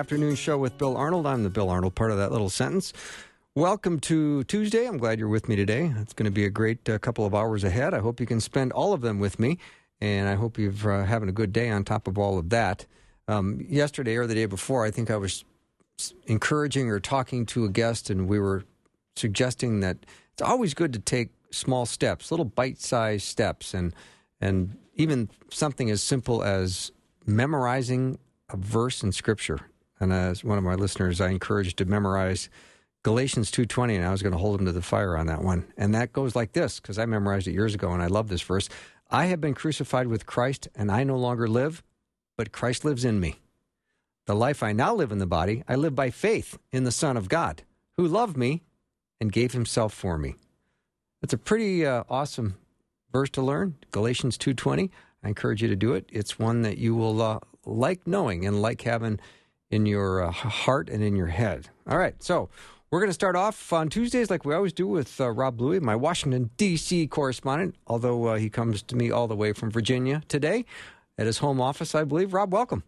Afternoon show with Bill Arnold. I'm the Bill Arnold part of that little sentence. Welcome to Tuesday. I'm glad you're with me today. It's going to be a great uh, couple of hours ahead. I hope you can spend all of them with me, and I hope you're uh, having a good day on top of all of that. Um, yesterday or the day before, I think I was encouraging or talking to a guest, and we were suggesting that it's always good to take small steps, little bite-sized steps, and and even something as simple as memorizing a verse in Scripture. And as one of my listeners, I encouraged to memorize Galatians 2:20 and I was going to hold him to the fire on that one. And that goes like this because I memorized it years ago and I love this verse. I have been crucified with Christ and I no longer live, but Christ lives in me. The life I now live in the body, I live by faith in the Son of God, who loved me and gave himself for me. That's a pretty uh, awesome verse to learn, Galatians 2:20. I encourage you to do it. It's one that you will uh, like knowing and like having in your uh, heart and in your head. All right, so we're going to start off on Tuesdays like we always do with uh, Rob Bluey, my Washington, D.C. correspondent, although uh, he comes to me all the way from Virginia today at his home office, I believe. Rob, welcome.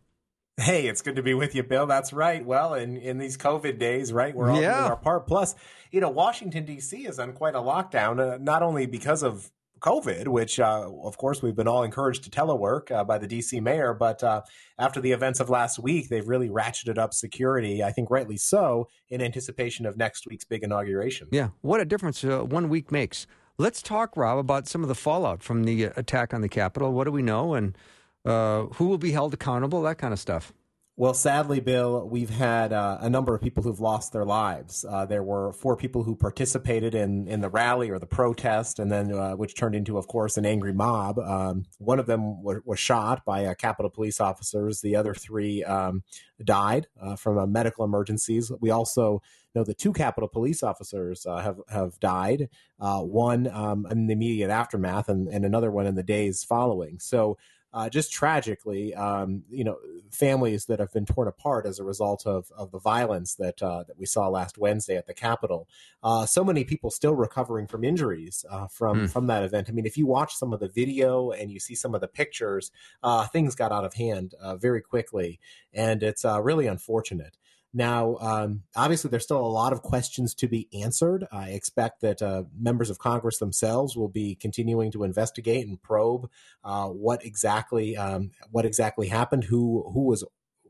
Hey, it's good to be with you, Bill. That's right. Well, in, in these COVID days, right, we're all Yeah. doing our part. Plus, you know, Washington, D.C. is on quite a lockdown, uh, not only because of COVID, which, uh, of course, we've been all encouraged to telework uh, by the D.C. mayor, but uh, after the events of last week, they've really ratcheted up security, I think rightly so, in anticipation of next week's big inauguration. Yeah, what a difference uh, one week makes. Let's talk, Rob, about some of the fallout from the uh, attack on the Capitol. What do we know, and uh, who will be held accountable? That kind of stuff. Well, sadly, Bill, we've had uh, a number of people who've lost their lives. Uh, there were four people who participated in, in the rally or the protest, and then uh, which turned into, of course, an angry mob. Um, one of them was, was shot by Capitol police officers. The other three um, died uh, from medical emergencies. We also know that two Capitol police officers uh, have have died. Uh, one um, in the immediate aftermath, and, and another one in the days following. So uh, just tragically, um, you know, families that have been torn apart as a result of, of the violence that uh, that we saw last Wednesday at the Capitol. Uh, so many people still recovering from injuries uh, from Hmm. from that event. I mean, if you watch some of the video and you see some of the pictures, uh, things got out of hand uh, very quickly, and it's uh, really unfortunate. Now, um, obviously, there's still a lot of questions to be answered. I expect that uh, members of Congress themselves will be continuing to investigate and probe uh, what exactly um, what exactly happened, who who was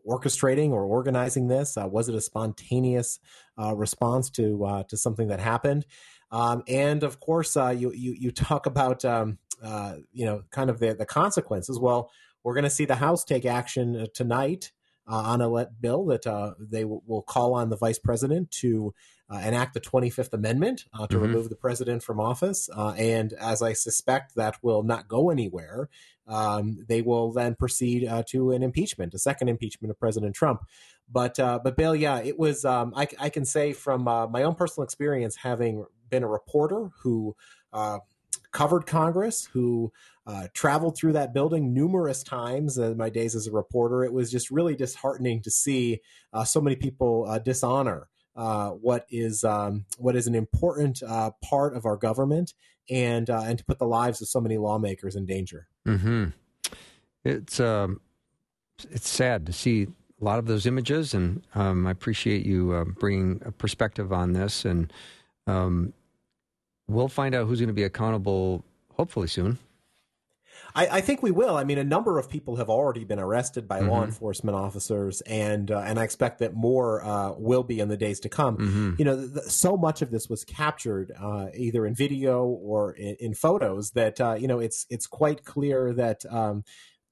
orchestrating or organizing this. Uh, was it a spontaneous uh, response to uh, to something that happened? Um, and of course, uh, you, you you talk about um, you know kind of the the consequences. Well, we're going to see the House take action tonight uh, on a let bill that uh, they w- will call on the vice president to uh, enact the 25th Amendment uh, to Mhm. remove the president from office. Uh, and as I suspect that will not go anywhere, um, they will then proceed uh, to an impeachment, a second impeachment of President Trump. But uh, but Bill, yeah, it was. Um, I, I can say from uh, my own personal experience, having been a reporter who uh, covered Congress, who uh, traveled through that building numerous times in my days as a reporter. It was just really disheartening to see uh, so many people uh, dishonor uh, what is um, what is an important uh, part of our government, and uh, and to put the lives of so many lawmakers in danger. hmm It's um, it's sad to see a lot of those images, and um, I appreciate you bringing a perspective on this. And um, we'll find out who's going to be accountable hopefully soon. I, I think we will. I mean, a number of people have already been arrested by law Mhm. enforcement officers, and uh, and I expect that more uh, will be in the days to come. hmm You know, th- th- so much of this was captured uh, either in video or in, in photos that uh, you know it's it's quite clear that um,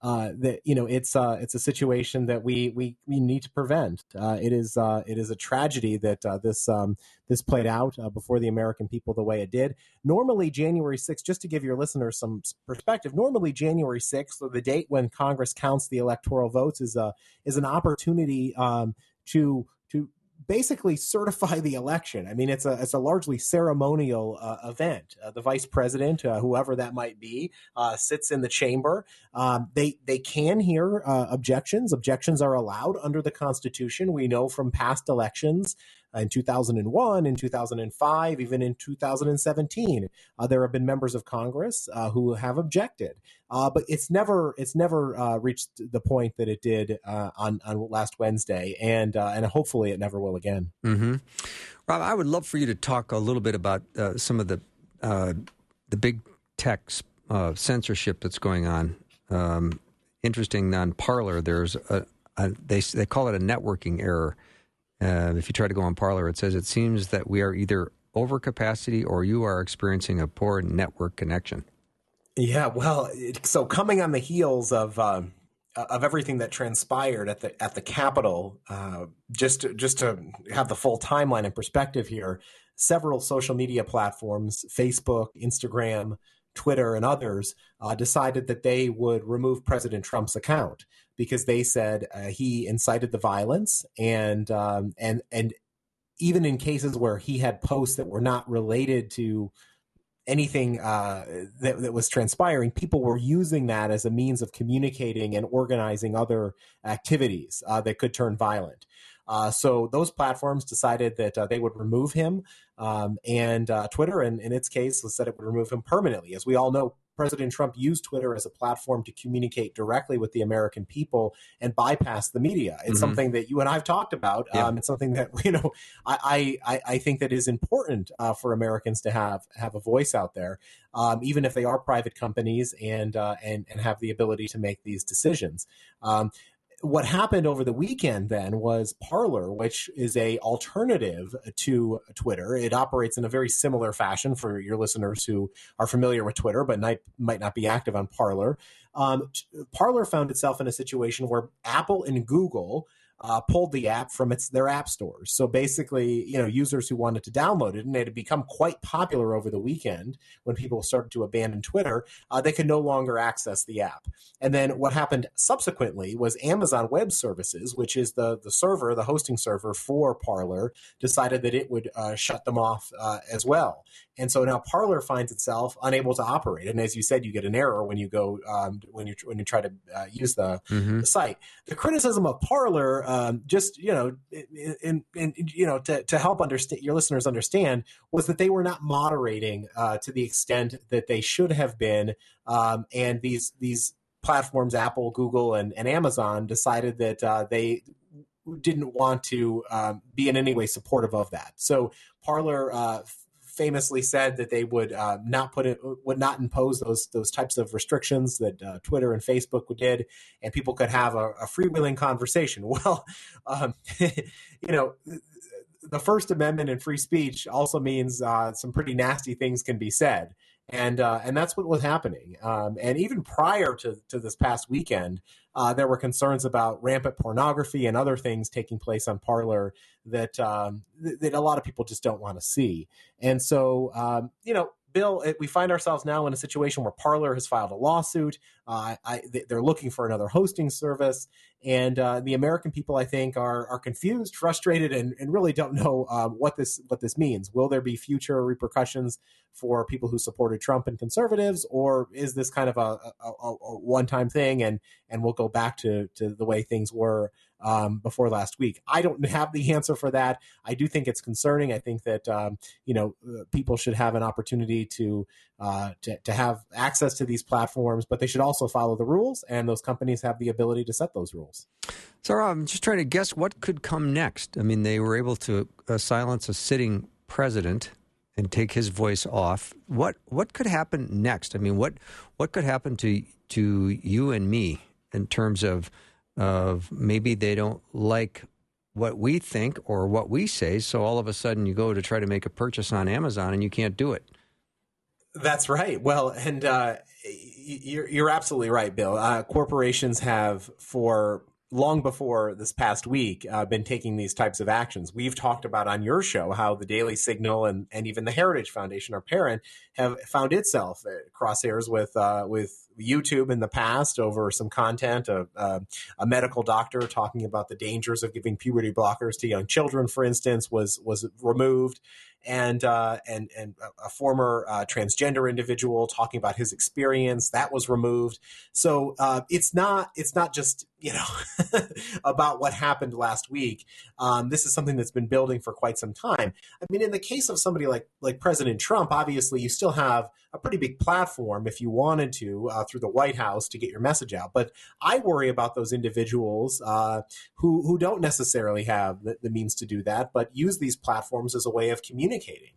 uh, that you know it's uh, it's a situation that we we, we need to prevent. Uh, it is uh, it is a tragedy that uh, this um, this played out before the American people the way it did. Normally, January 6th, just to give your listeners some perspective, normally January 6th, or the date when Congress counts the electoral votes, is a is an opportunity um, to basically certify the election. I mean, it's a it's a largely ceremonial uh, event. Uh, the vice president, uh, whoever that might be, uh, sits in the chamber. Um, they they can hear uh, objections. Objections are allowed under the Constitution. We know from past elections in 2001, in 2005, even in 2017. Uh, there have been members of Congress uh, who have objected, uh, but it's never it's never uh, reached the point that it did uh, on on last Wednesday, and uh, and hopefully it never will again. Mm-hmm. Rob, I would love for you to talk a little bit about some of the the big tech censorship that's going on. Um, interesting on Parler, there's a, a, they they call it a networking error uh, if you try to go on Parler, it says it seems that we are either over capacity or you are experiencing a poor network connection. Yeah, well, so coming on the heels of um, of everything that transpired at the at the Capitol, uh, just to, just to have the full timeline and perspective here, several social media platforms, Facebook, Instagram, Twitter, and others, uh, decided that they would remove President Trump's account because they said uh, he incited the violence and um, and and even in cases where he had posts that were not related to anything uh, that, that, was transpiring, people were using that as a means of communicating and organizing other activities uh, that could turn violent. Uh, so those platforms decided that uh, they would remove him, um, and uh, Twitter, in, in its case, said it would remove him permanently. As we all know, President Trump used Twitter as a platform to communicate directly with the American people and bypass the media. It's mm-hmm. something that you and I've talked about. Yeah. Um, it's something that you know I I, I think that is important uh, for Americans to have have a voice out there, um, even if they are private companies and uh, and and have the ability to make these decisions. Um, what happened over the weekend then was Parler, which is a alternative to Twitter. It operates in a very similar fashion for your listeners who are familiar with Twitter but might might not be active on Parler. Um, Parler found itself in a situation where Apple and Google uh, pulled the app from its their app stores. So basically, you know, users who wanted to download it and it had become quite popular over the weekend when people started to abandon Twitter, uh, they could no longer access the app. And then what happened subsequently was Amazon Web Services, which is the the server, the hosting server for Parler, decided that it would uh, shut them off uh, as well. And so now Parler finds itself unable to operate. And as you said, you get an error when you go um, when you when you try to uh, use the, mm-hmm. the, site. The criticism of Parler, um, just you know, in, in, you know, to, to help understand your listeners understand, was that they were not moderating uh, to the extent that they should have been. Um, and these these platforms, Apple, Google, and, and Amazon, decided that uh, they didn't want to um, be in any way supportive of that. So Parler uh, famously said that they would uh, not put it would not impose those those types of restrictions that uh, Twitter and Facebook did, and people could have a, a freewheeling conversation. Well, um, you know. The First Amendment and free speech also means uh, some pretty nasty things can be said, and uh, and that's what was happening. Um, and even prior to to this past weekend, uh, there were concerns about rampant pornography and other things taking place on Parler that um, th- that a lot of people just don't want to see. And so, um, you know, Bill, we find ourselves now in a situation where Parler has filed a lawsuit. Uh, I, they're looking for another hosting service, and uh, the American people, I think, are are confused, frustrated, and, and really don't know uh, what this what this means. Will there be future repercussions for people who supported Trump and conservatives, or is this kind of a, a, a one time thing, and and we'll go back to to the way things were um, before last week. I don't have the answer for that. I do think it's concerning. I think that um, you know uh, people should have an opportunity to, uh, to to have access to these platforms, but they should also follow the rules, and those companies have the ability to set those rules. So I'm just trying to guess what could come next. I mean, they were able to uh, silence a sitting president and take his voice off. What what could happen next? I mean, what what could happen to to you and me in terms of of maybe they don't like what we think or what we say. So all of a sudden you go to try to make a purchase on Amazon and you can't do it. That's right. Well, and uh, you're you're absolutely right, Bill. Uh, corporations have for long before this past week uh, been taking these types of actions. We've talked about on your show how the Daily Signal and, and even the Heritage Foundation, our parent, have found itself crosshairs with uh, with YouTube in the past over some content of uh, a medical doctor talking about the dangers of giving puberty blockers to young children, for instance, was was removed and uh, and and a former uh, transgender individual talking about his experience that was removed. So uh, it's not it's not just you know about what happened last week. Um, this is something that's been building for quite some time. I mean, in the case of somebody like like President Trump, obviously you still have a pretty big platform if you wanted to uh, through the White House to get your message out. But I worry about those individuals uh, who who don't necessarily have the, the, means to do that, but use these platforms as a way of communicating.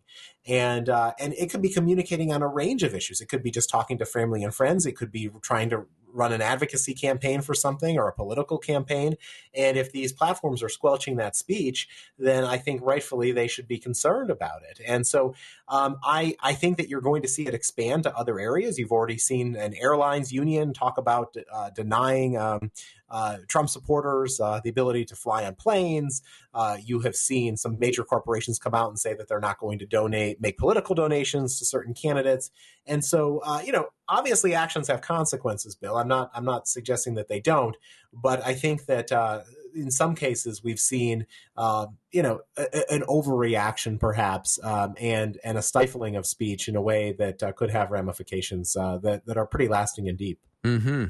And uh, and it could be communicating on a range of issues. It could be just talking to family and friends. It could be trying to run an advocacy campaign for something or a political campaign. And if these platforms are squelching that speech, then I think rightfully they should be concerned about it. And so um, I, I think that you're going to see it expand to other areas. You've already seen an airlines union talk about uh, denying um, uh, Trump supporters uh, the ability to fly on planes. Uh, you have seen some major corporations come out and say that they're not going to donate, make political donations to certain candidates. And so, uh, you know, obviously actions have consequences, Bill. I'm not, I'm not suggesting that they don't, but I think that uh, in some cases we've seen, uh, you know, a, an overreaction perhaps, um, and and a stifling of speech in a way that uh, could have ramifications uh, that that are pretty lasting and deep. Mm-hmm.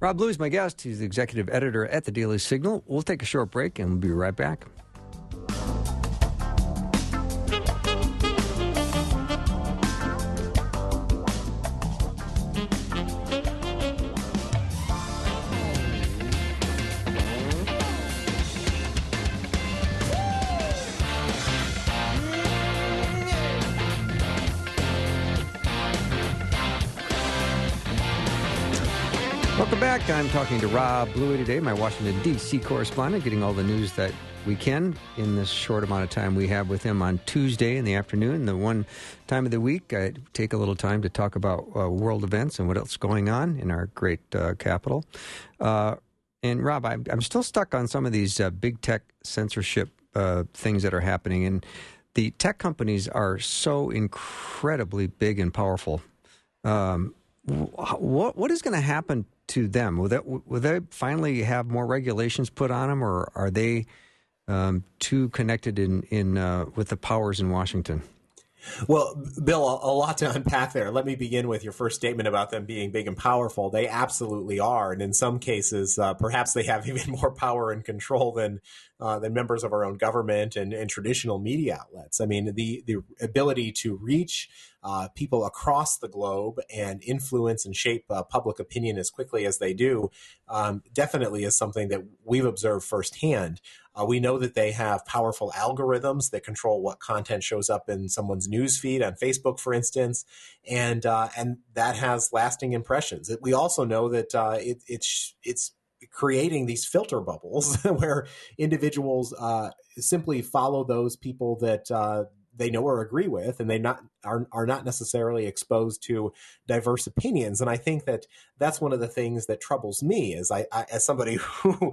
Rob Bluey is my guest. He's the executive editor at the Daily Signal. We'll take a short break and we'll be right back. I'm talking to Rob Bluey today, my Washington, D.C. correspondent, getting all the news that we can in this short amount of time we have with him on Tuesday in the afternoon, the one time of the week. I take a little time to talk about uh, world events and what else is going on in our great uh, capital. Uh, and Rob, I'm, I'm, still stuck on some of these uh, big tech censorship uh, things that are happening. And the tech companies are so incredibly big and powerful. Um, what what is going to happen to them? Will that will they finally have more regulations put on them, or are they um, too connected in in uh, with the powers in Washington? Well, Bill, a lot to unpack there. Let me begin with your first statement about them being big and powerful. They absolutely are, and in some cases, uh, perhaps they have even more power and control than uh, than members of our own government and, and traditional media outlets. I mean, the the ability to reach uh, people across the globe and influence and shape uh, public opinion as quickly as they do um, definitely is something that we've observed firsthand. Uh, we know that they have powerful algorithms that control what content shows up in someone's newsfeed on Facebook, for instance, and uh, and that has lasting impressions. We also know that uh, it, it's it's creating these filter bubbles where individuals uh, simply follow those people that uh, they know or agree with, and they not are are not necessarily exposed to diverse opinions. And I think that that's one of the things that troubles me, as I, I as somebody who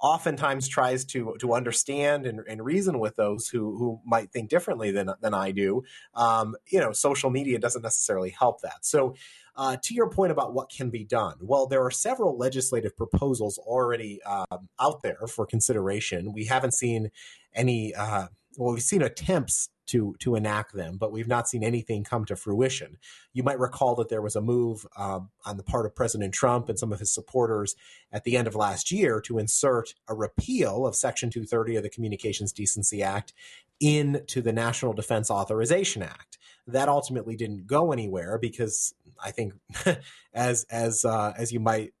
oftentimes tries to to understand and, and, reason with those who who might think differently than than I do. Um, you know, social media doesn't necessarily help that. So. Uh, to your point about what can be done, well, there are several legislative proposals already um, out there for consideration. We haven't seen any, uh, well, we've seen attempts to to enact them, but we've not seen anything come to fruition. You might recall that there was a move um, on the part of President Trump and some of his supporters at the end of last year to insert a repeal of Section 230 of the Communications Decency Act into the National Defense Authorization Act. That ultimately didn't go anywhere because I think, as as uh, as you might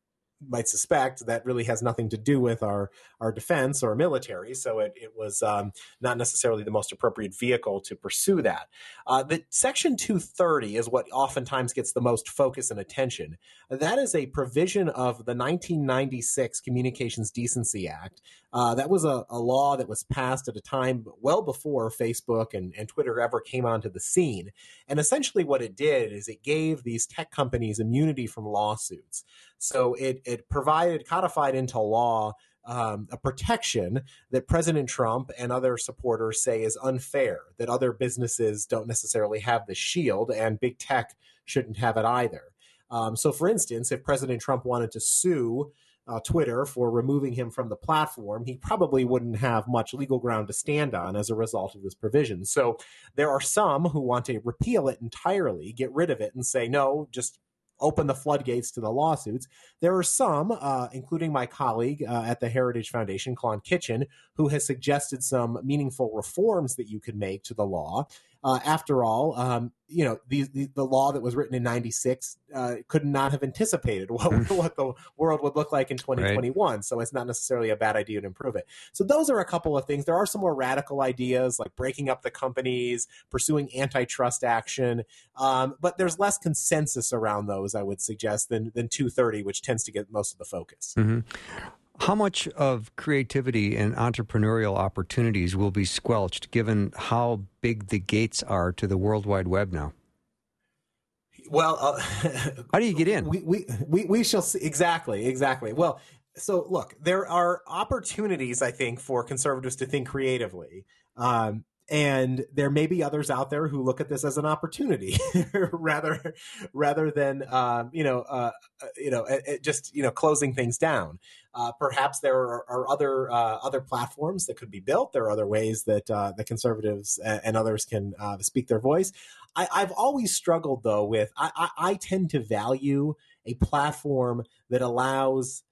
might suspect that really has nothing to do with our our defense or military. So it, it was um, not necessarily the most appropriate vehicle to pursue that. Uh, the Section 230 is what oftentimes gets the most focus and attention. That is a provision of the 1996 Communications Decency Act. Uh, that was a, a, law that was passed at a time well before Facebook and, and Twitter ever came onto the scene. And essentially, what it did is it gave these tech companies immunity from lawsuits. So it, it provided, codified into law, um, a protection that President Trump and other supporters say is unfair, that other businesses don't necessarily have the shield, and big tech shouldn't have it either. Um, so, for instance, if President Trump wanted to sue uh, Twitter for removing him from the platform, he probably wouldn't have much legal ground to stand on as a result of this provision. So there are some who want to repeal it entirely, get rid of it, and say, no, just open the floodgates to the lawsuits. There are some, uh, including my colleague uh, at the Heritage Foundation, Klon Kitchen, who has suggested some meaningful reforms that you could make to the law. Uh, after all, um, you know, the, the, the, law that was written in 96 uh, could not have anticipated what, what the world would look like in 2021. Right. So it's not necessarily a bad idea to improve it. So those are a couple of things. There are some more radical ideas like breaking up the companies, pursuing antitrust action. Um, but there's less consensus around those, I would suggest, than, than 230, which tends to get most of the focus. Mm-hmm. How much of creativity and entrepreneurial opportunities will be squelched given how big the gates are to the World Wide Web now? Well, uh, how do you get in? We, we, we, we shall see. Exactly, exactly. Well, so look, there are opportunities, I think, for conservatives to think creatively. Um, and there may be others out there who look at this as an opportunity rather rather than um, you know uh, uh you know just you know closing things down. Uh, perhaps there are, are other uh, other platforms that could be built. There are other ways that uh, the conservatives and others can uh, speak their voice. I, have always struggled though with I, I, I tend to value a platform that allows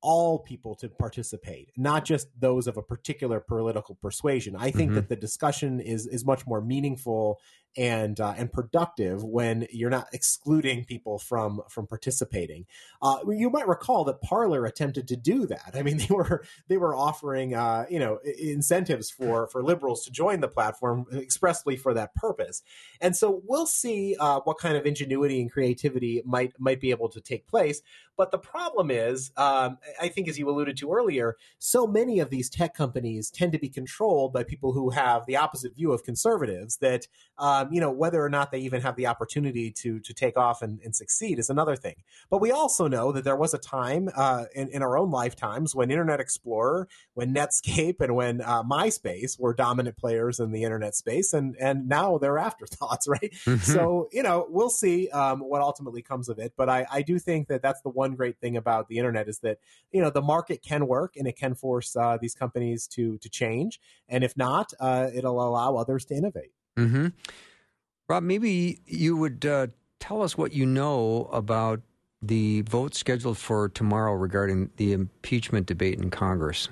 all people to participate, not just those of a particular political persuasion. I think mm-hmm. that the discussion is is much more meaningful and uh, and productive when you're not excluding people from from participating. Uh, you might recall that Parler attempted to do that. I mean, they were they were offering uh, you know incentives for for liberals to join the platform expressly for that purpose. And so we'll see uh, what kind of ingenuity and creativity might might be able to take place. But the problem is, um, I think, as you alluded to earlier, so many of these tech companies tend to be controlled by people who have the opposite view of conservatives. That um, you know whether or not they even have the opportunity to to take off and, and succeed is another thing. But we also know that there was a time uh, in, in our own lifetimes when Internet Explorer, when Netscape, and when uh, MySpace were dominant players in the internet space, and and now they're afterthoughts, right? Mm-hmm. So you know we'll see um, what ultimately comes of it. But I, I do think that that's the one one great thing about the internet is that you know the market can work and it can force uh, these companies to to change, and if not, uh, it'll allow others to innovate. Mm-hmm. Rob, maybe you would uh, tell us what you know about the vote scheduled for tomorrow regarding the impeachment debate in Congress.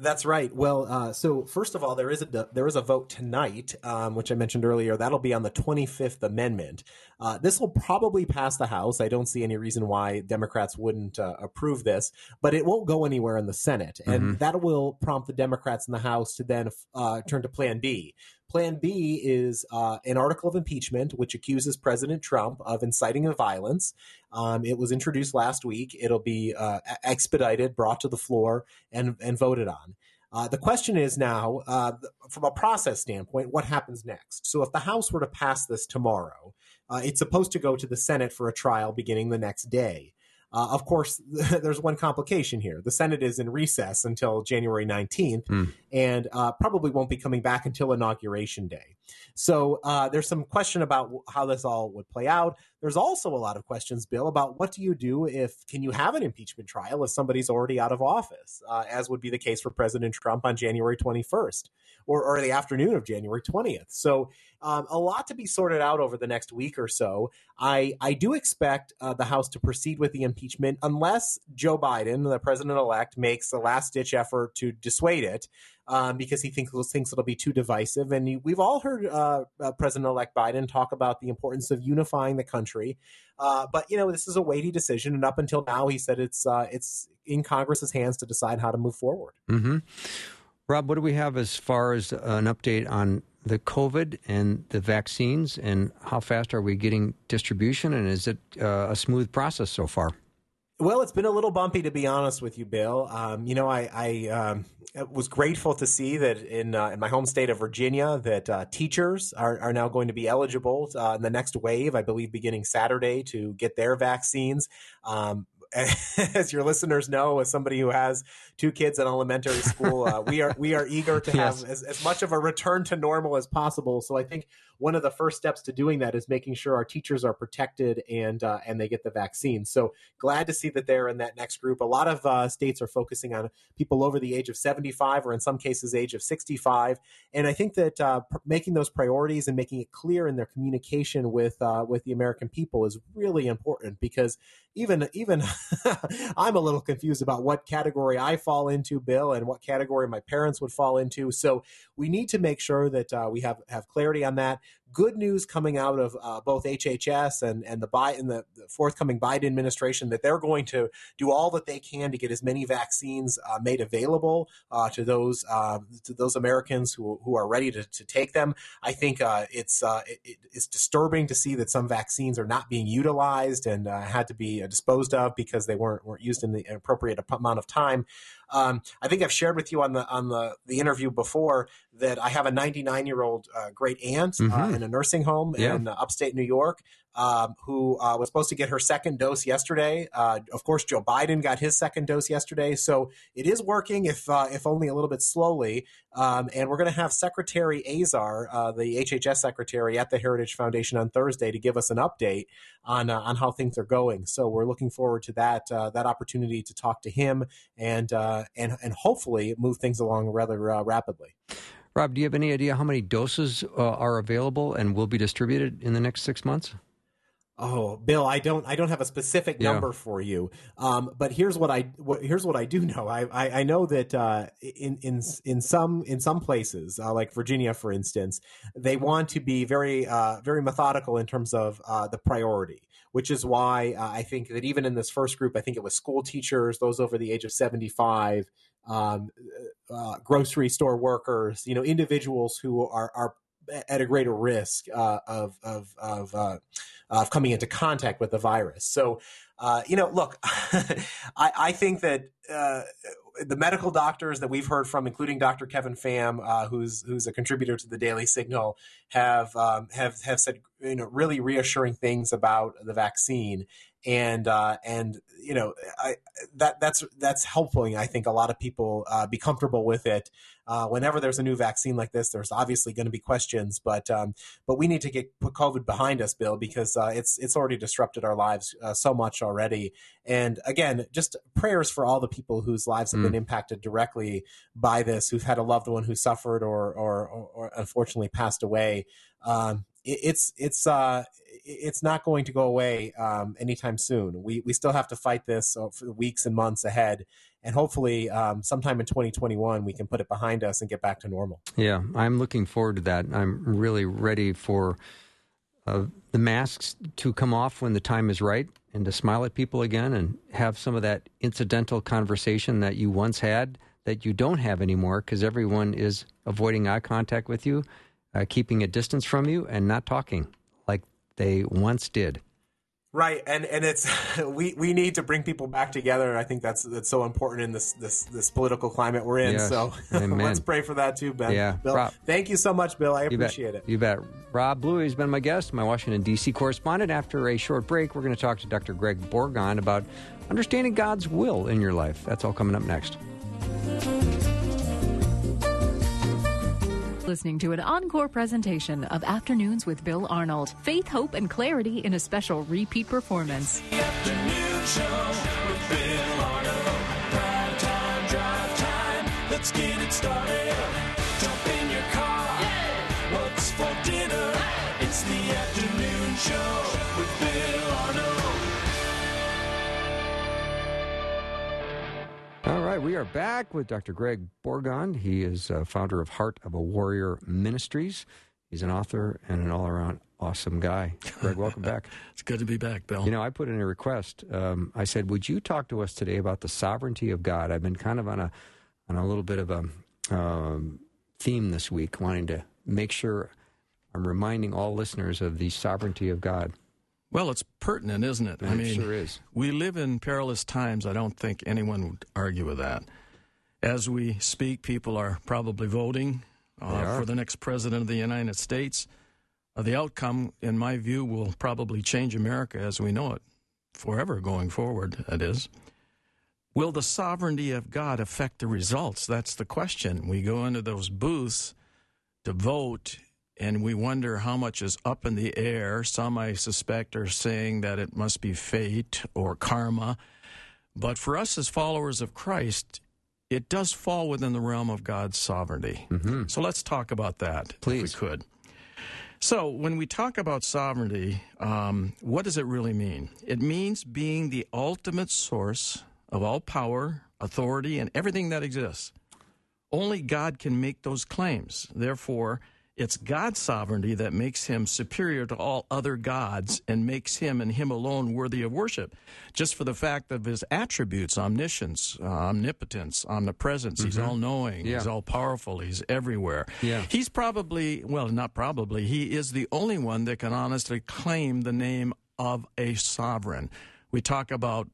That's right. Well, uh, so first of all, there is a there is a vote tonight, um, which I mentioned earlier. That'll be on the 25th Amendment. Uh, this will probably pass the House. I don't see any reason why Democrats wouldn't uh, approve this, but it won't go anywhere in the Senate, and mm-hmm. that will prompt the Democrats in the House to then uh, turn to Plan B. Plan B is uh, an article of impeachment which accuses President Trump of inciting a violence. Um, it was introduced last week. It'll be uh, expedited, brought to the floor, and, and voted on. Uh, the question is now, uh, from a process standpoint, what happens next? So, if the House were to pass this tomorrow, uh, it's supposed to go to the Senate for a trial beginning the next day. Uh, of course, there's one complication here. The Senate is in recess until January 19th mm. and uh, probably won't be coming back until Inauguration Day. So uh, there's some question about how this all would play out. There's also a lot of questions, Bill, about what do you do if can you have an impeachment trial if somebody's already out of office, uh, as would be the case for President Trump on January 21st or, or the afternoon of January 20th. So um, a lot to be sorted out over the next week or so. I, I do expect uh, the House to proceed with the impeachment unless Joe Biden, the president elect, makes a last ditch effort to dissuade it. Um, because he thinks it'll be too divisive. And he, we've all heard uh, uh, President-elect Biden talk about the importance of unifying the country. Uh, but you know, this is a weighty decision, and up until now, he said it's uh, it's in Congress's hands to decide how to move forward. Mm-hmm. Rob, what do we have as far as an update on the COVID and the vaccines, and how fast are we getting distribution, and is it uh, a smooth process so far? Well, it's been a little bumpy to be honest with you, Bill. Um, you know, I, I um, was grateful to see that in uh, in my home state of Virginia that uh, teachers are, are now going to be eligible uh, in the next wave, I believe, beginning Saturday to get their vaccines. Um, as your listeners know, as somebody who has two kids in elementary school, uh, we are we are eager to have yes. as, as much of a return to normal as possible. So I think one of the first steps to doing that is making sure our teachers are protected and uh, and they get the vaccine. So glad to see that they're in that next group. A lot of uh, states are focusing on people over the age of 75 or in some cases age of 65, and I think that uh, pr- making those priorities and making it clear in their communication with uh, with the American people is really important because even even I'm a little confused about what category I fall into, Bill, and what category my parents would fall into. So we need to make sure that uh, we have have clarity on that good news coming out of uh, both HHS and and the Biden, the, the, forthcoming Biden administration that they're going to do all that they can to get as many vaccines uh, made available uh, to those uh, to those Americans who, who are ready to, to take them. I think uh, it's uh, it, it's disturbing to see that some vaccines are not being utilized and had to be disposed of because they weren't weren't used in the appropriate amount of time. Um, I think I've shared with you on the on the, the interview before that I have a 99 year old uh, great aunt uh, mm-hmm. uh, in a nursing home yeah. in uh, upstate New York um, who uh, was supposed to get her second dose yesterday. Uh, of course, Joe Biden got his second dose yesterday, so it is working, if uh, if only a little bit slowly. Um, and we're going to have Secretary Azar, uh, the HHS secretary at the Heritage Foundation on Thursday, to give us an update on uh, on how things are going. So we're looking forward to that uh, that opportunity to talk to him and and and hopefully move things along rather rapidly. Rob, do you have any idea how many doses are available and will be distributed in the next six months? Oh, Bill, I don't, I don't have a specific yeah. number for you. Um, but here's what I, what, here's what I do know. I, I, I know that uh, in, in, in some, in some places, uh, like Virginia, for instance, they want to be very, uh, very methodical in terms of uh, the priority. Which is why uh, I think that even in this first group, I think it was school teachers, those over the age of seventy-five, um, uh, grocery store workers, you know, individuals who are are at a greater risk uh, of of of, uh, of coming into contact with the virus. So, uh, you know, look, I, I, think that uh, the medical doctors that we've heard from, including Dr. Kevin Pham, uh, who's who's a contributor to the Daily Signal, have um, have have said you know really reassuring things about the vaccine and uh, and you know I, that that's that's helping. I think a lot of people uh, be comfortable with it. Uh, whenever there's a new vaccine like this, there's obviously going to be questions, but um, but we need to get put COVID behind us, Bill, because uh, it's it's already disrupted our lives uh, so much already. And again, just prayers for all the people whose lives have mm. been impacted directly by this, who've had a loved one who suffered or or, or, or unfortunately passed away. Um, it's it's uh, it's not going to go away um, anytime soon. We we still have to fight this uh, for weeks and months ahead, and hopefully, um, sometime in 2021, we can put it behind us and get back to normal. Yeah, I'm looking forward to that. I'm really ready for uh, the masks to come off when the time is right, and to smile at people again, and have some of that incidental conversation that you once had that you don't have anymore because everyone is avoiding eye contact with you, uh, keeping a distance from you, and not talking like they once did. Right, and and it's we we need to bring people back together. I think that's that's so important in this this this political climate we're in. Yes. So let's pray for that too, Ben. Yeah, Bill, Rob, thank you so much, Bill. I appreciate bet, it. You bet. Rob Bluey has been my guest, my Washington D.C. correspondent. After a short break, we're going to talk to Dr. Greg Bourgond about understanding God's will in your life. That's all coming up next. Listening to an encore presentation of Afternoons with Bill Arnold. Faith, hope, and clarity in a special repeat performance. Right, we are back with Dr. Greg Bourgond. He is uh, founder of Heart of a Warrior Ministries. He's an author and an all around awesome guy. Greg, welcome back. It's good to be back, Bill. You know, I put in a request. Um, I said, "Would you talk to us today about the sovereignty of God?" I've been kind of on a on a little bit of a um, theme this week, wanting to make sure I'm reminding all listeners of the sovereignty of God. Well, it's pertinent, isn't it? And it sure is. we live in perilous times. I don't think anyone would argue with that. As we speak, people are probably voting uh, are. for the next president of the United States. Uh, the outcome, in my view, will probably change America as we know it forever going forward, that is. Will the sovereignty of God affect the results? That's the question. We go into those booths to vote and we wonder how much is up in the air. Some, I suspect, are saying that it must be fate or karma. But for us as followers of Christ, it does fall within the realm of God's sovereignty. So let's talk about that, Please. if we could. So, when we talk about sovereignty, um, what does it really mean? It means being the ultimate source of all power, authority, and everything that exists. Only God can make those claims. Therefore, it's God's sovereignty that makes him superior to all other gods and makes him and him alone worthy of worship. Just for the fact of his attributes omniscience, uh, omnipotence, omnipresence. He's all knowing, Yeah. he's all powerful, he's everywhere. Yeah. He's probably, well, not probably, he is the only one that can honestly claim the name of a sovereign. We talk about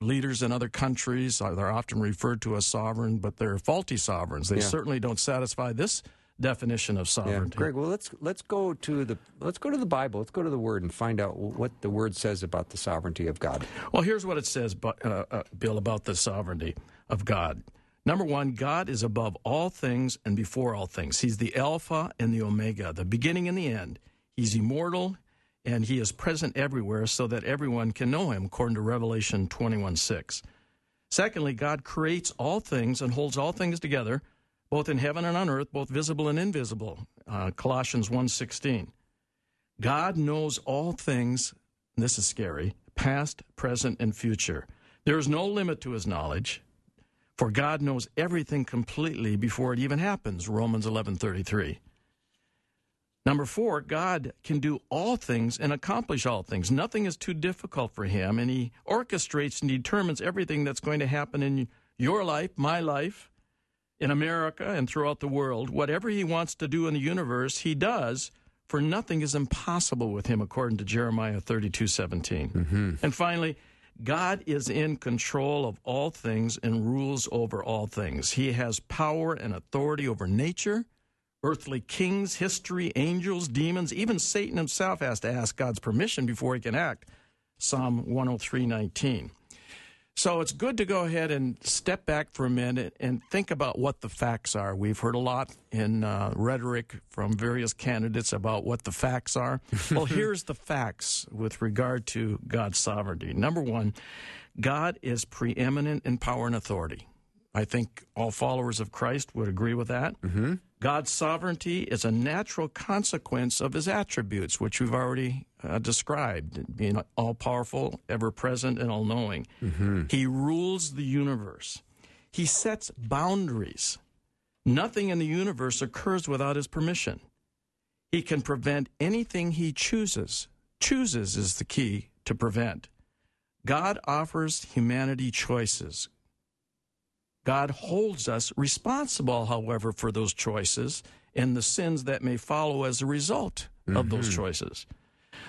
leaders in other countries, uh, they're often referred to as sovereign, but they're faulty sovereigns. They Yeah. certainly don't satisfy this definition of Yeah, sovereignty. Greg. Well, let's let's go to the let's go to the Bible. Let's go to the Word and find out what the Word says about the sovereignty of God. Well, here's what it says, bu- uh, uh, Bill, about the sovereignty of God. Number one, God is above all things and before all things. He's the Alpha and the Omega, the beginning and the end. He's immortal and he is present everywhere so that everyone can know him, according to Revelation 21 6. Secondly, God creates all things and holds all things together, both in heaven and on earth, both visible and invisible. Uh, Colossians 1.16. God knows all things, this is scary, past, present, and future. There is no limit to his knowledge, for God knows everything completely before it even happens. Romans 11:33. Number 4, God can do all things and accomplish all things. Nothing is too difficult for him, and he orchestrates and determines everything that's going to happen in your life, my life, in America and throughout the world. Whatever he wants to do in the universe, he does, for nothing is impossible with him, according to Jeremiah 32 17. Mm-hmm. And finally, God is in control of all things and rules over all things. He has power and authority over nature, earthly kings, history, angels, demons. Even Satan himself has to ask God's permission before he can act. Psalm 103 19. So it's good to go ahead and step back for a minute and think about what the facts are. We've heard a lot in uh, rhetoric from various candidates about what the facts are. well, here's the facts with regard to God's sovereignty. Number one, God is preeminent in power and authority. I think all followers of Christ would agree with that. God's sovereignty is a natural consequence of his attributes, which we've already uh, described being all powerful, ever present, and all knowing. He rules the universe, he sets boundaries. Nothing in the universe occurs without his permission. He can prevent anything he chooses. Chooses is the key to prevent. God offers humanity choices. God holds us responsible, however, for those choices and the sins that may follow as a result of those mm-hmm. choices.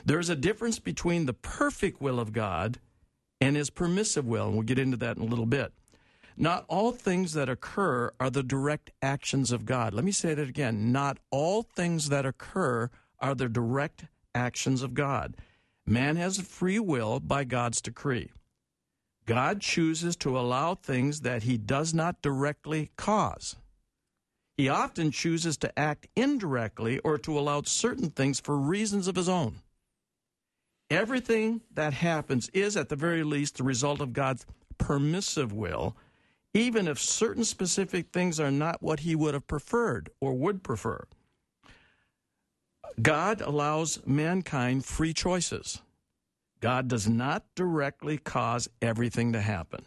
There's a difference between the perfect will of God and his permissive will, and we'll get into that in a little bit. Not all things that occur are the direct actions of God. Let me say that again. Not all things that occur are the direct actions of God. Man has a free will by God's decree. God chooses to allow things that he does not directly cause. He often chooses to act indirectly or to allow certain things for reasons of his own. Everything that happens is, at the very least, the result of God's permissive will, even if certain specific things are not what he would have preferred or would prefer. God allows mankind free choices. God does not directly cause everything to happen.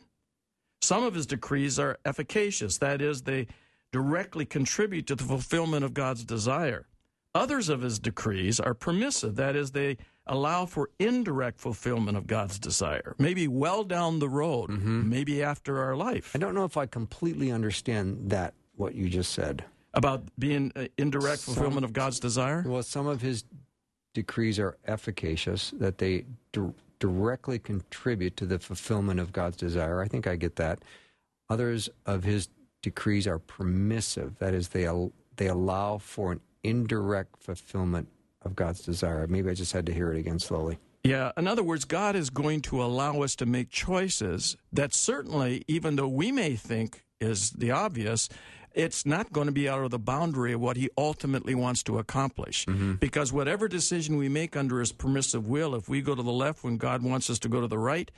Some of his decrees are efficacious, that is, they directly contribute to the fulfillment of God's desire. Others of his decrees are permissive, that is, they allow for indirect fulfillment of God's desire, maybe well down the road, maybe after our life. I don't know if I completely understand that, what you just said. About being uh, indirect fulfillment of God's desire? Well, some of his decrees are efficacious, that they di- directly contribute to the fulfillment of God's desire. I think I get that. Others of his decrees are permissive, that is, they, al- they allow for an indirect fulfillment of God's desire. Maybe I just had to hear it again slowly. Yeah, in other words, God is going to allow us to make choices that certainly, even though we may think is the obvious, it's not going to be out of the boundary of what he ultimately wants to accomplish. Because whatever decision we make under his permissive will, if we go to the left when God wants us to go to the right,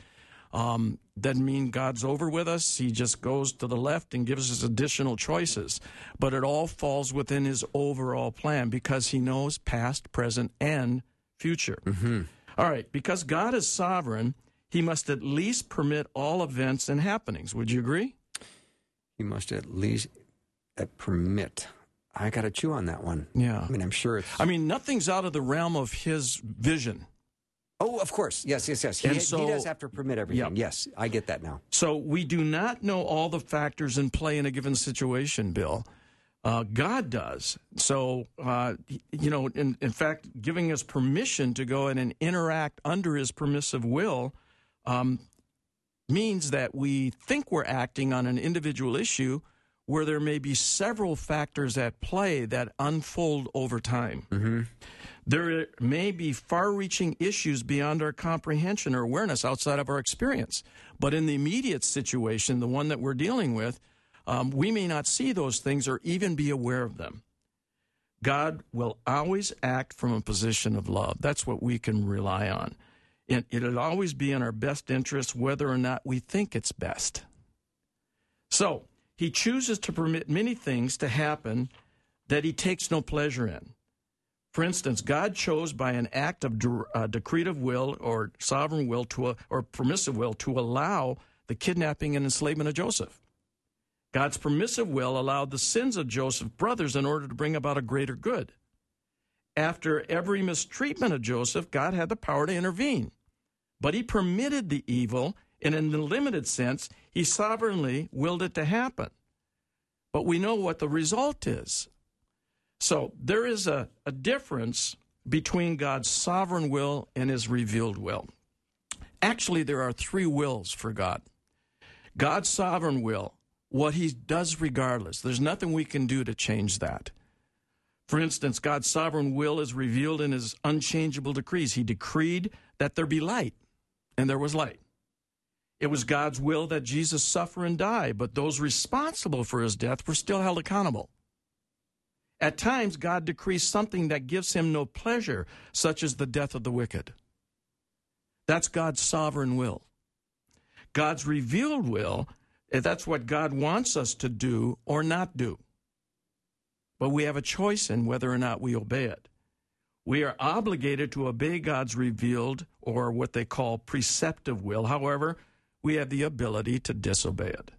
um, doesn't mean God's over with us. He just goes to the left and gives us additional choices. But it all falls within his overall plan because he knows past, present, and future. All right, because God is sovereign, he must at least permit all events and happenings. Would you agree? He must at least uh, permit. I got to chew on that one. Yeah. I mean, I'm sure it's. I mean, nothing's out of the realm of his vision. oh, of course. Yes, yes, yes. He, And he does have to permit everything. Yeah. Yes, I get that now. So we do not know all the factors in play in a given situation, Bill. Uh, God does. So, uh, you know, in, in fact, giving us permission to go in and interact under his permissive will um, means that we think we're acting on an individual issue where there may be several factors at play that unfold over time. There may be far reaching issues beyond our comprehension or awareness outside of our experience. But in the immediate situation, the one that we're dealing with, um, we may not see those things or even be aware of them. God will always act from a position of love. That's what we can rely on. And it'll always be in our best interest whether or not we think it's best. So, he chooses to permit many things to happen that he takes no pleasure in. For instance, God chose by an act of de- uh, decretive will or sovereign will to a, or permissive will to allow the kidnapping and enslavement of Joseph. God's permissive will allowed the sins of Joseph's brothers in order to bring about a greater good. After every mistreatment of Joseph, God had the power to intervene. But he permitted the evil, and in a limited sense, he sovereignly willed it to happen. But we know what the result is. So there is a, a difference between God's sovereign will and his revealed will. Actually, there are three wills for God God's sovereign will, what he does regardless. There's nothing we can do to change that. For instance, God's sovereign will is revealed in his unchangeable decrees. He decreed that there be light, and there was light. It was God's will that Jesus suffer and die, but those responsible for his death were still held accountable. At times, God decrees something that gives him no pleasure, such as the death of the wicked. That's God's sovereign will. God's revealed will, that's what God wants us to do or not do. But we have a choice in whether or not we obey it. We are obligated to obey God's revealed or what they call preceptive will. However, we have the ability to disobey it.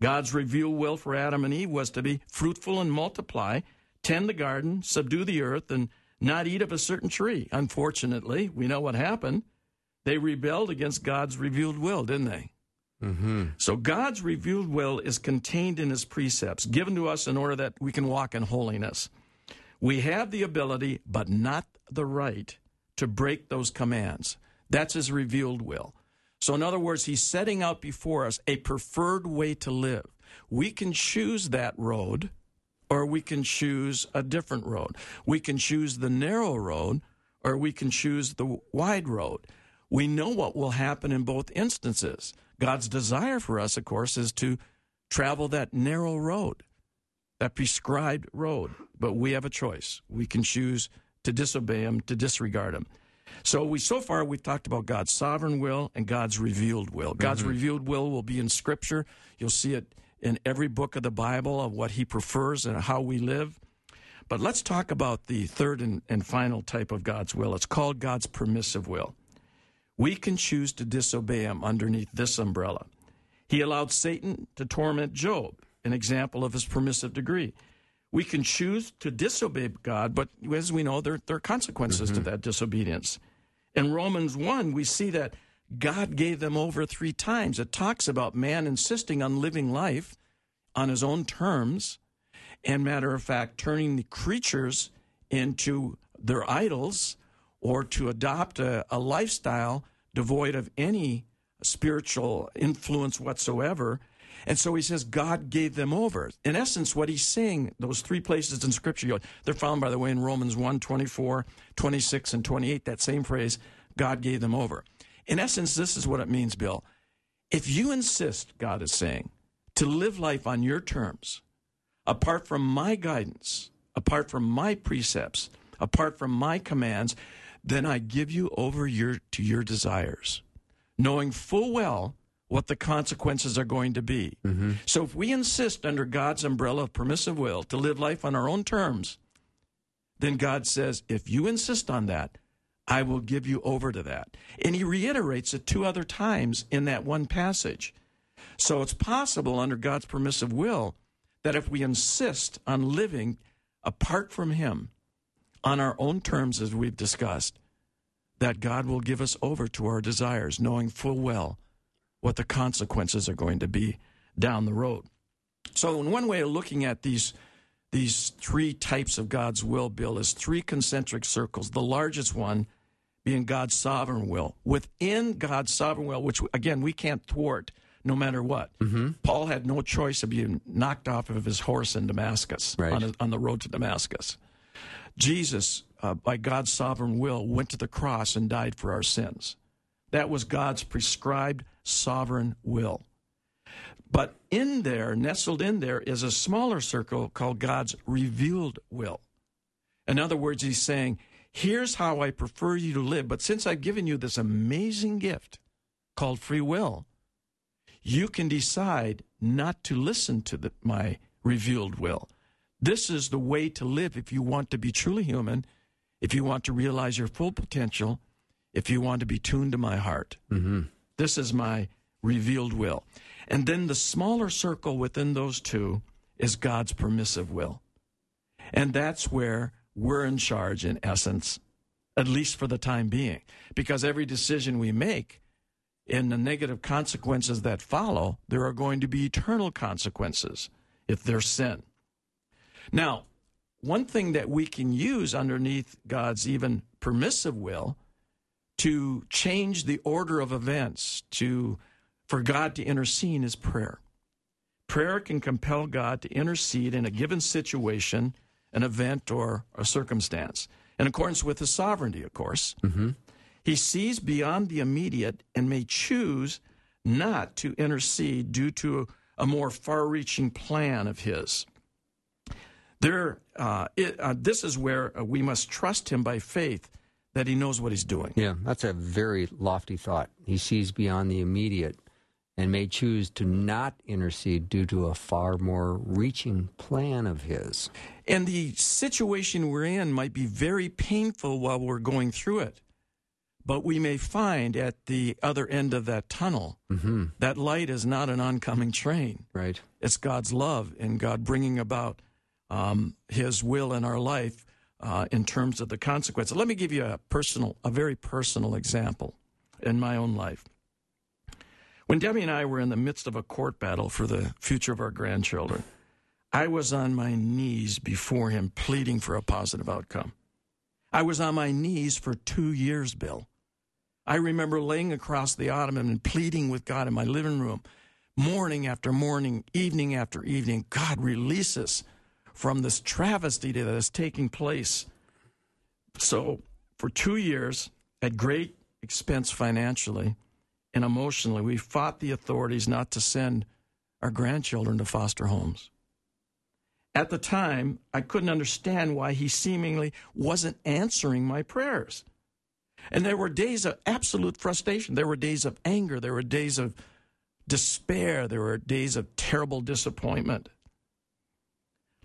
God's revealed will for Adam and Eve was to be fruitful and multiply, tend the garden, subdue the earth, and not eat of a certain tree. Unfortunately, we know what happened. They rebelled against God's revealed will, didn't they? Mm-hmm. So God's revealed will is contained in his precepts, given to us in order that we can walk in holiness. We have the ability, but not the right, to break those commands. That's his revealed will. So, in other words, he's setting out before us a preferred way to live. We can choose that road, or we can choose a different road. We can choose the narrow road, or we can choose the wide road. We know what will happen in both instances. God's desire for us, of course, is to travel that narrow road, that prescribed road. But we have a choice. We can choose to disobey him, to disregard him. So we so far we've talked about God's sovereign will and God's revealed will. God's mm-hmm. revealed will will be in Scripture. You'll see it in every book of the Bible of what He prefers and how we live. But let's talk about the third and, and final type of God's will. It's called God's permissive will. We can choose to disobey Him underneath this umbrella. He allowed Satan to torment Job, an example of his permissive degree. We can choose to disobey God, but as we know, there, there are consequences to mm-hmm. that disobedience. In Romans 1, we see that God gave them over three times. It talks about man insisting on living life on his own terms, and matter of fact, turning the creatures into their idols or to adopt a, a lifestyle devoid of any spiritual influence whatsoever. And so he says God gave them over. In essence, what he's saying, those three places in Scripture, they're found, by the way, in Romans 1 24, 26, and 28, that same phrase, God gave them over. In essence, this is what it means, Bill. If you insist, God is saying, to live life on your terms, apart from my guidance, apart from my precepts, apart from my commands, then I give you over your, to your desires, knowing full well what the consequences are going to be. Mm-hmm. So if we insist under God's umbrella of permissive will to live life on our own terms, then God says, if you insist on that, I will give you over to that. And he reiterates it two other times in that one passage. So it's possible under God's permissive will that if we insist on living apart from him on our own terms, as we've discussed, that God will give us over to our desires, knowing full well what the consequences are going to be down the road. So, in one way of looking at these these three types of God's will, Bill, is three concentric circles. The largest one being God's sovereign will. Within God's sovereign will, which again we can't thwart no matter what. Paul had no choice of being knocked off of his horse in Damascus Right. on, on the road to Damascus. Jesus, uh, by God's sovereign will, went to the cross and died for our sins. That was God's prescribed sovereign will. But in there, nestled in there, is a smaller circle called God's revealed will. In other words, he's saying, Here's how I prefer you to live. But since I've given you this amazing gift called free will, you can decide not to listen to the, my revealed will. This is the way to live if you want to be truly human, if you want to realize your full potential, if you want to be tuned to my heart. Mm-hmm. This is my revealed will. And then the smaller circle within those two is God's permissive will. And that's where we're in charge, in essence, at least for the time being. Because every decision we make and the negative consequences that follow, there are going to be eternal consequences if there's sin. Now, one thing that we can use underneath God's even permissive will to change the order of events, to for God to intercede is prayer. Prayer can compel God to intercede in a given situation, an event, or a circumstance, in accordance with his sovereignty, of course. He sees beyond the immediate and may choose not to intercede due to a more far reaching plan of his. There, uh, it, uh, this is where we must trust him by faith that he knows what he's doing. Yeah, that's a very lofty thought. He sees beyond the immediate and may choose to not intercede due to a far more reaching plan of his. And the situation we're in might be very painful while we're going through it. But we may find at the other end of that tunnel Mm-hmm. that light is not an oncoming train. Right. It's God's love and God bringing about um, His will in our life uh, in terms of the consequences. Let me give you a personal, a very personal example in my own life. When Debbie and I were in the midst of a court battle for the future of our grandchildren, I was on my knees before him pleading for a positive outcome. I was on my knees for two years, Bill. I remember laying across the ottoman and pleading with God in my living room, morning after morning, evening after evening. God, release us from this travesty that is taking place. So, for two years, at great expense financially and emotionally, we fought the authorities not to send our grandchildren to foster homes. At the time, I couldn't understand why he seemingly wasn't answering my prayers. And there were days of absolute frustration. There were days of anger. There were days of despair. There were days of terrible disappointment.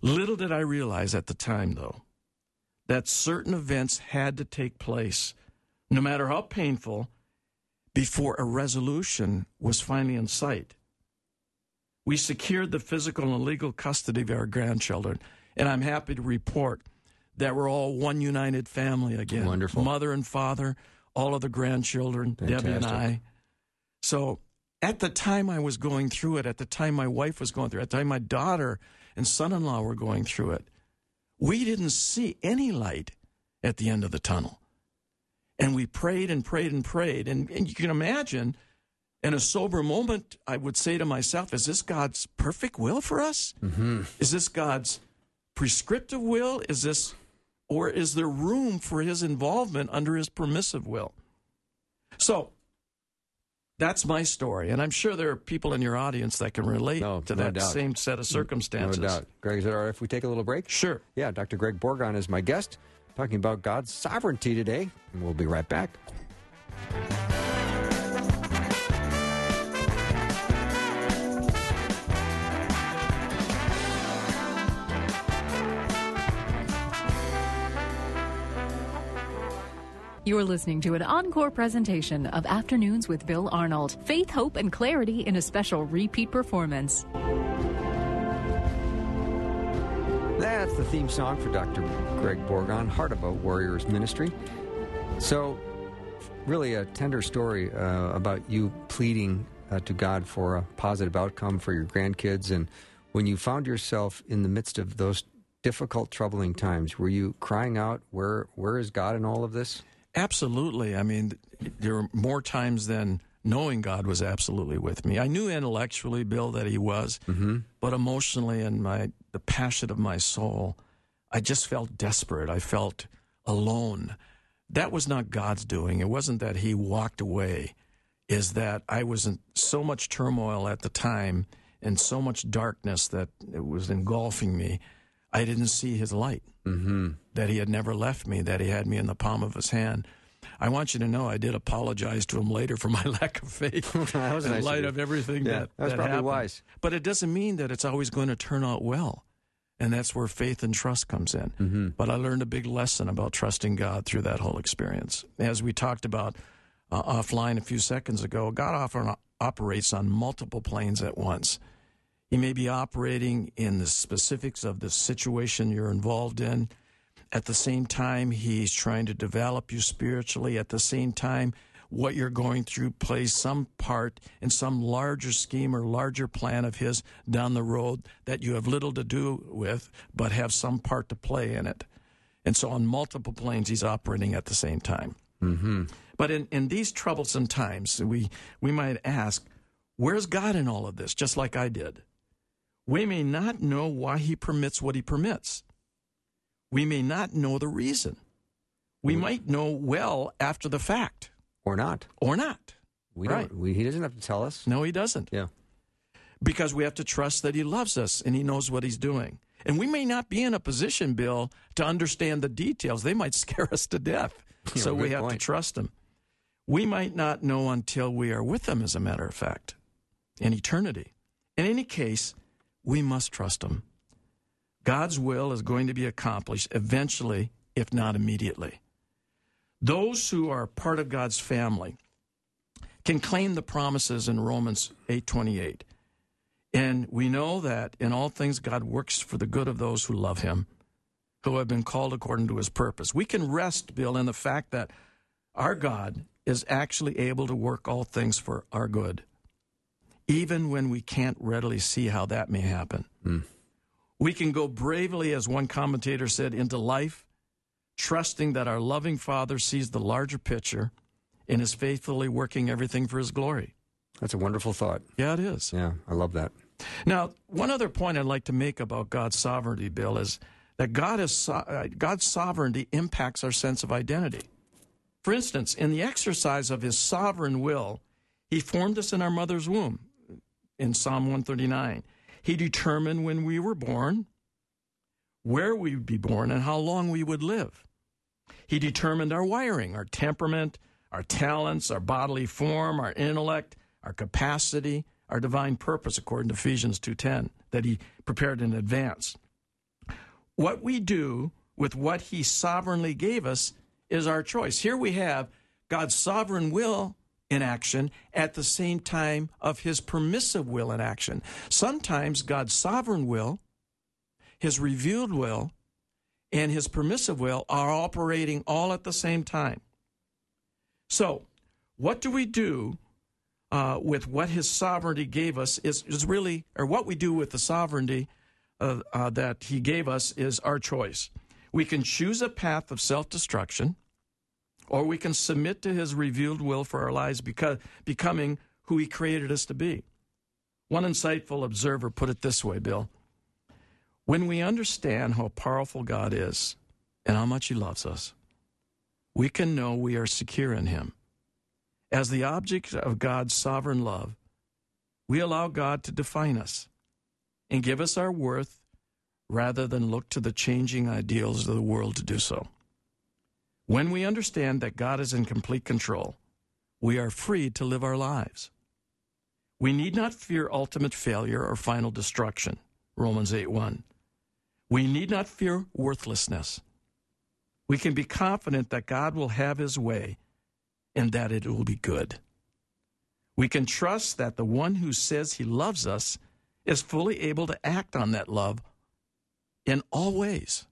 Little did I realize at the time, though, that certain events had to take place, no matter how painful, before a resolution was finally in sight. We secured the physical and legal custody of our grandchildren, and I'm happy to report that we're all one united family again. Wonderful. Mother and father, all of the grandchildren, Debbie and I. So at the time I was going through it, at the time my wife was going through it, at the time my daughter and son in law were going through it, we didn't see any light at the end of the tunnel. And we prayed and prayed and prayed. And, and you can imagine, in a sober moment, I would say to myself, is this God's perfect will for us? Mm-hmm. Is this God's prescriptive will? Is this, or is there room for his involvement under his permissive will? So, that's my story, and I'm sure there are people in your audience that can relate No, to no that doubt. same set of mm, circumstances. No doubt. Greg, is it all right if we take a little break? Sure. Yeah, Dr. Greg Bourgond is my guest, talking about God's sovereignty today, and we'll be right back. You're listening to an encore presentation of Afternoons with Bill Arnold. Faith, hope, and clarity in a special repeat performance. That's the theme song for Dr. Greg Bourgond, Heart of a Warrior's Ministry. So, really a tender story uh, about you pleading uh, to God for a positive outcome for your grandkids. And when you found yourself in the midst of those difficult, troubling times, were you crying out, "Where, where is God in all of this?" Absolutely. I mean, there were more times than knowing God was absolutely with me. I knew intellectually, Bill, that He was, mm-hmm. but emotionally and my the passion of my soul, I just felt desperate. I felt alone. That was not God's doing. It wasn't that He walked away. Is that I was in so much turmoil at the time and so much darkness that it was engulfing me. I didn't see His light Mm-hmm. that he had never left me, that he had me in the palm of his hand. I want you to know I did apologize to him later for my lack of faith That was in nice light you. of everything Yeah, that, that was probably happened. wise. But it doesn't mean that it's always going to turn out well. And that's where faith and trust comes in. Mm-hmm. But I learned a big lesson about trusting God through that whole experience. As we talked about uh, offline a few seconds ago, God often operates on multiple planes at once. He may be operating in the specifics of the situation you're involved in. At the same time, he's trying to develop you spiritually. At the same time, what you're going through plays some part in some larger scheme or larger plan of his down the road that you have little to do with, but have some part to play in it. And so on multiple planes, he's operating at the same time. Mm-hmm. But in, in these troublesome times, we, we might ask, where's God in all of this? Just like I did. We may not know why he permits what he permits. We may not know the reason. We mm. might know well after the fact Or not. or not. We Right. don't. We, he doesn't have to tell us. No, he doesn't. Yeah. Because we have to trust that he loves us and he knows what he's doing. And we may not be in a position, Bill, to understand the details. They might scare us to death. Yeah, so we have to trust him. We might not know until we are with him, as a matter of fact, in eternity. In any case, we must trust him. God's will is going to be accomplished eventually, if not immediately. Those who are part of God's family can claim the promises in Romans 8:28. And we know that in all things God works for the good of those who love him, who have been called according to his purpose. We can rest, Bill, in the fact that our God is actually able to work all things for our good, even when we can't readily see how that may happen. We can go bravely, as one commentator said, into life, trusting that our loving Father sees the larger picture and is faithfully working everything for his glory. That's a wonderful thought. Yeah, it is. Yeah, I love that. Now, one other point I'd like to make about God's sovereignty, Bill, is that God is so- uh, God's sovereignty impacts our sense of identity. For instance, in the exercise of His sovereign will, He formed us in our mother's womb. In Psalm 139, He determined when we were born, where we would be born, and how long we would live. He determined our wiring, our temperament, our talents, our bodily form, our intellect, our capacity, our divine purpose according to Ephesians 2:10 that he prepared in advance. What we do with what he sovereignly gave us is our choice. Here we have God's sovereign will in action at the same time of his permissive will in action. Sometimes God's sovereign will, his revealed will, and his permissive will are operating all at the same time. So, what do we do uh, with what his sovereignty gave us is, is really, or what we do with the sovereignty uh, uh, that he gave us is our choice. We can choose a path of self destruction, or we can submit to his revealed will for our lives because becoming who he created us to be. One insightful observer put it this way, Bill. When we understand how powerful God is and how much he loves us, we can know we are secure in him. As the object of God's sovereign love, we allow God to define us and give us our worth rather than look to the changing ideals of the world to do so. When we understand that God is in complete control, we are free to live our lives. We need not fear ultimate failure or final destruction. Romans 8 1. We need not fear worthlessness. We can be confident that God will have his way and that it will be good. We can trust that the one who says he loves us is fully able to act on that love in all ways.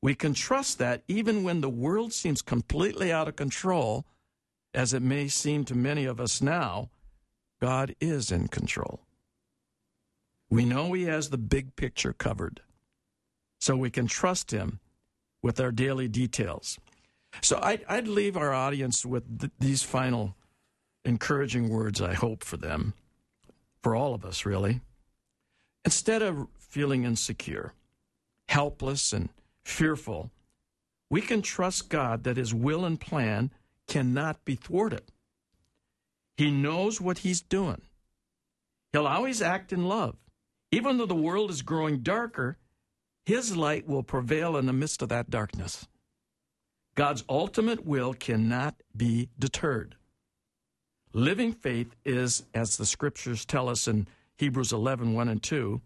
We can trust that even when the world seems completely out of control, as it may seem to many of us now, God is in control. We know He has the big picture covered, so we can trust Him with our daily details. So I'd, I'd leave our audience with th- these final encouraging words, I hope, for them, for all of us, really. Instead of feeling insecure, helpless, and fearful, we can trust God that His will and plan cannot be thwarted. He knows what He's doing. He'll always act in love. Even though the world is growing darker, His light will prevail in the midst of that darkness. God's ultimate will cannot be deterred. Living faith is, as the scriptures tell us in Hebrews 11 1 and 2,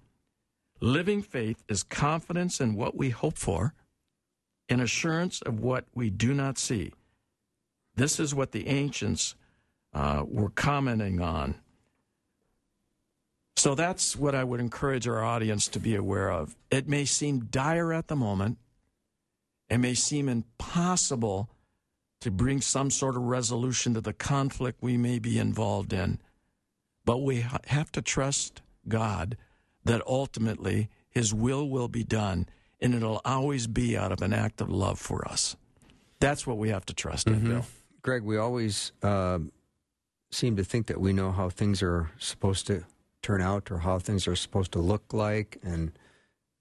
living faith is confidence in what we hope for and assurance of what we do not see. This is what the ancients uh, were commenting on. So that's what I would encourage our audience to be aware of. It may seem dire at the moment, it may seem impossible to bring some sort of resolution to the conflict we may be involved in. But we ha- have to trust God that ultimately His will will be done, and it'll always be out of an act of love for us. That's what we have to trust in, Bill. Greg, we always uh, seem to think that we know how things are supposed to turn out or how things are supposed to look like. And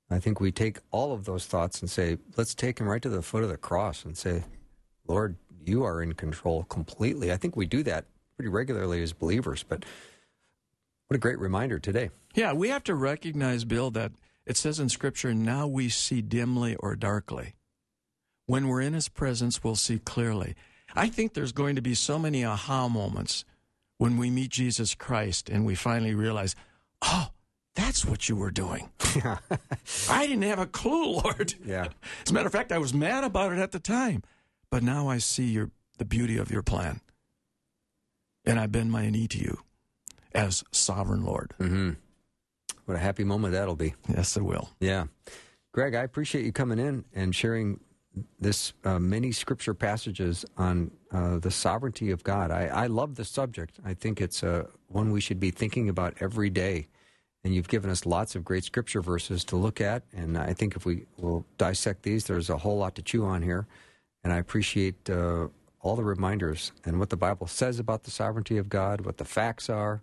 I think we take all of those thoughts and say, let's take them right to the foot of the cross and say, Lord, you are in control completely. I think we do that pretty regularly as believers, but what a great reminder today. Yeah, we have to recognize, Bill, that it says in Scripture, now we see dimly or darkly. When we're in His presence, we'll see clearly. I think there's going to be so many aha moments when we meet Jesus Christ and we finally realize, oh, that's what you were doing. I didn't have a clue, Lord. Yeah. As a matter of fact, I was mad about it at the time, but now I see your the beauty of your plan, and I bend my knee to you as sovereign Lord. Mm-hmm. What a happy moment that'll be. Yes, it will. Yeah. Greg, I appreciate you coming in and sharing this uh, many scripture passages on uh, the sovereignty of God. I, I love the subject. I think it's uh, one we should be thinking about every day. And you've given us lots of great scripture verses to look at. And I think if we will dissect these, there's a whole lot to chew on here. And I appreciate uh, all the reminders and what the Bible says about the sovereignty of God, what the facts are,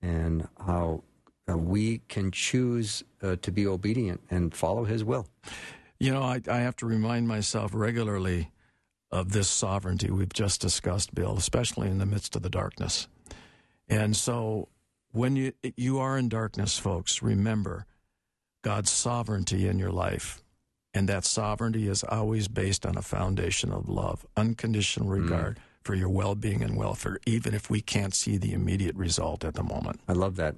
and how uh, we can choose uh, to be obedient and follow His will. You know, I, I have to remind myself regularly of this sovereignty we've just discussed, Bill, especially in the midst of the darkness. And so when you you are in darkness, folks, remember God's sovereignty in your life. And that sovereignty is always based on a foundation of love, unconditional regard for your well being and welfare, even if we can't see the immediate result at the moment. I love that.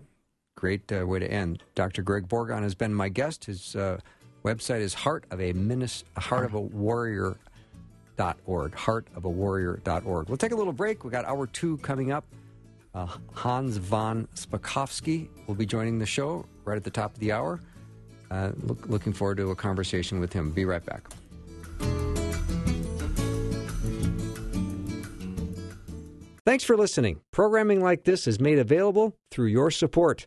Great uh, way to end. Dr. Greg Bourgond has been my guest. His uh, website is heart of a Minis- heart of a warrior heartofawarrior.org. Heartofawarrior.org. We'll take a little break. We got hour two coming up. Uh, Hans von Spakovsky will be joining the show right at the top of the hour. Uh, look, looking forward to a conversation with him. Be right back. Thanks for listening. Programming like this is made available through your support.